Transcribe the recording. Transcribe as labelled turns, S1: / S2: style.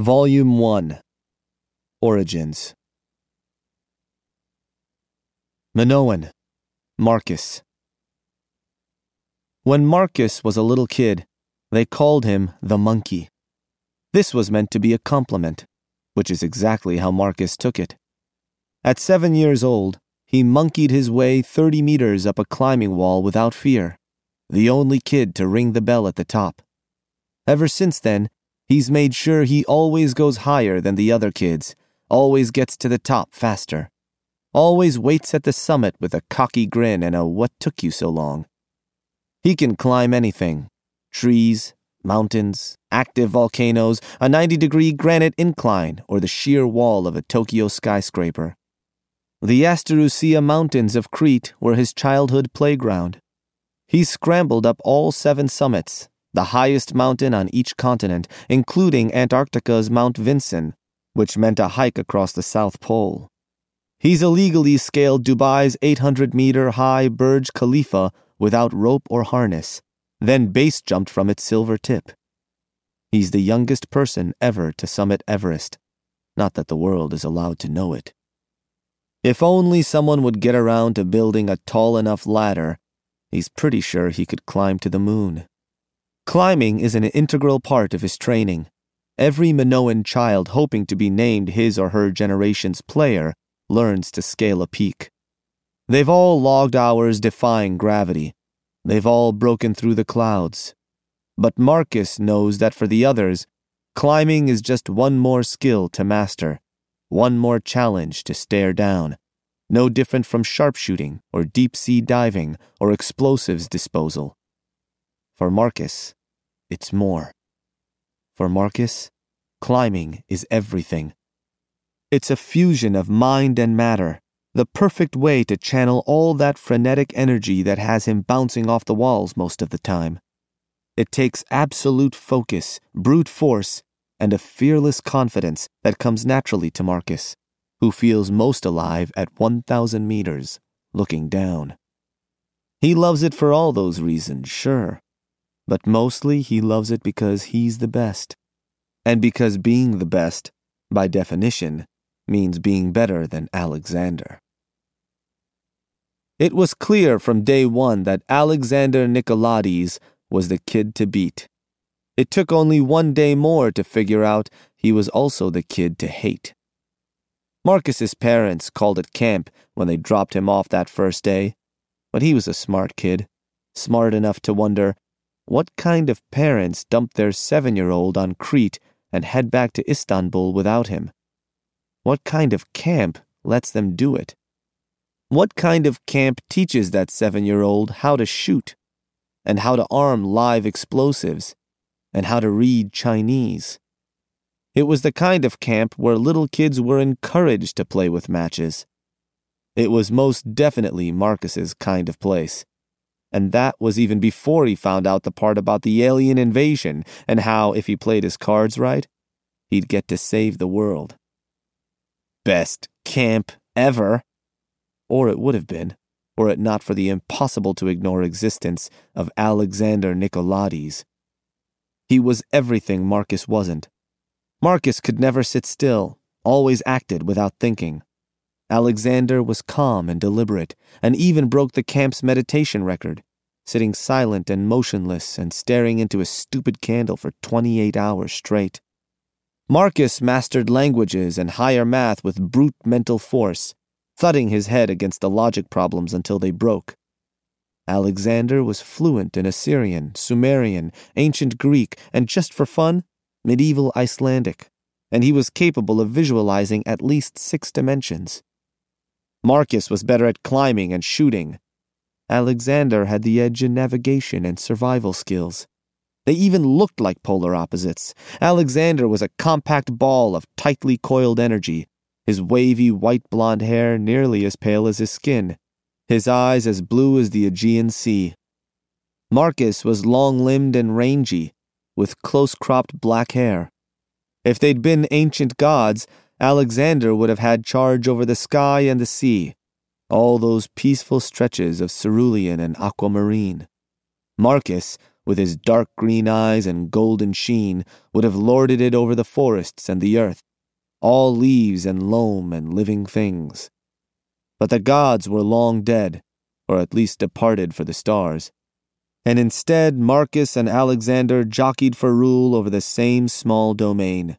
S1: Volume 1 Origins Minoan, Marcus. When Marcus was a little kid, they called him the monkey. This was meant to be a compliment, which is exactly how Marcus took it. At seven years old, he monkeyed his way 30 meters up a climbing wall without fear, the only kid to ring the bell at the top. Ever since then, He's made sure he always goes higher than the other kids, always gets to the top faster, always waits at the summit with a cocky grin and a what took you so long. He can climb anything trees, mountains, active volcanoes, a 90 degree granite incline, or the sheer wall of a Tokyo skyscraper. The Asterousia Mountains of Crete were his childhood playground. He scrambled up all seven summits, the highest mountain on each continent, including Antarctica's Mount Vinson, which meant a hike across the South Pole. He's illegally scaled Dubai's 800 meter high Burj Khalifa without rope or harness, then base jumped from its silver tip. He's the youngest person ever to summit Everest, not that the world is allowed to know it. If only someone would get around to building a tall enough ladder, he's pretty sure he could climb to the moon. Climbing is an integral part of his training. Every Minoan child hoping to be named his or her generation's player learns to scale a peak. They've all logged hours defying gravity. They've all broken through the clouds. But Marcus knows that for the others, climbing is just one more skill to master, one more challenge to stare down, no different from sharpshooting or deep sea diving or explosives disposal. For Marcus, it's more. For Marcus, climbing is everything. It's a fusion of mind and matter, the perfect way to channel all that frenetic energy that has him bouncing off the walls most of the time. It takes absolute focus, brute force, and a fearless confidence that comes naturally to Marcus, who feels most alive at 1,000 meters, looking down. He loves it for all those reasons, sure but mostly he loves it because he's the best. And because being the best, by definition, means being better than Alexander. It was clear from day one that Alexander Nicolaides was the kid to beat. It took only one day more to figure out he was also the kid to hate. Marcus's parents called it camp when they dropped him off that first day, but he was a smart kid, smart enough to wonder what kind of parents dump their seven year old on Crete and head back to Istanbul without him? What kind of camp lets them do it? What kind of camp teaches that seven year old how to shoot, and how to arm live explosives, and how to read Chinese? It was the kind of camp where little kids were encouraged to play with matches. It was most definitely Marcus's kind of place. And that was even before he found out the part about the alien invasion and how, if he played his cards right, he'd get to save the world. Best camp ever. Or it would have been, were it not for the impossible to ignore existence of Alexander Nicolaides. He was everything Marcus wasn't. Marcus could never sit still, always acted without thinking. Alexander was calm and deliberate, and even broke the camp's meditation record, sitting silent and motionless and staring into a stupid candle for 28 hours straight. Marcus mastered languages and higher math with brute mental force, thudding his head against the logic problems until they broke. Alexander was fluent in Assyrian, Sumerian, ancient Greek, and just for fun, medieval Icelandic, and he was capable of visualizing at least six dimensions. Marcus was better at climbing and shooting. Alexander had the edge in navigation and survival skills. They even looked like polar opposites. Alexander was a compact ball of tightly coiled energy, his wavy white blonde hair nearly as pale as his skin, his eyes as blue as the Aegean Sea. Marcus was long limbed and rangy, with close cropped black hair. If they'd been ancient gods, Alexander would have had charge over the sky and the sea, all those peaceful stretches of cerulean and aquamarine. Marcus with his dark green eyes and golden sheen, would have lorded it over the forests and the earth, all leaves and loam and living things. But the gods were long dead, or at least departed for the stars, and instead Marcus and Alexander jockeyed for rule over the same small domain.